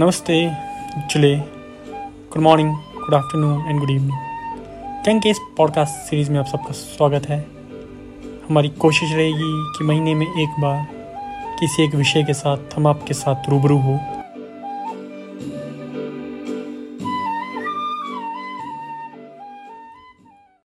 नमस्ते चुले good morning good afternoon and good evening tongue इस podcast series में आप सबका स्वागत है। हमारी कोशिश रहेगी कि महीने में एक बार किसी एक विषय के साथ, हम आपके साथ रूबरू हो।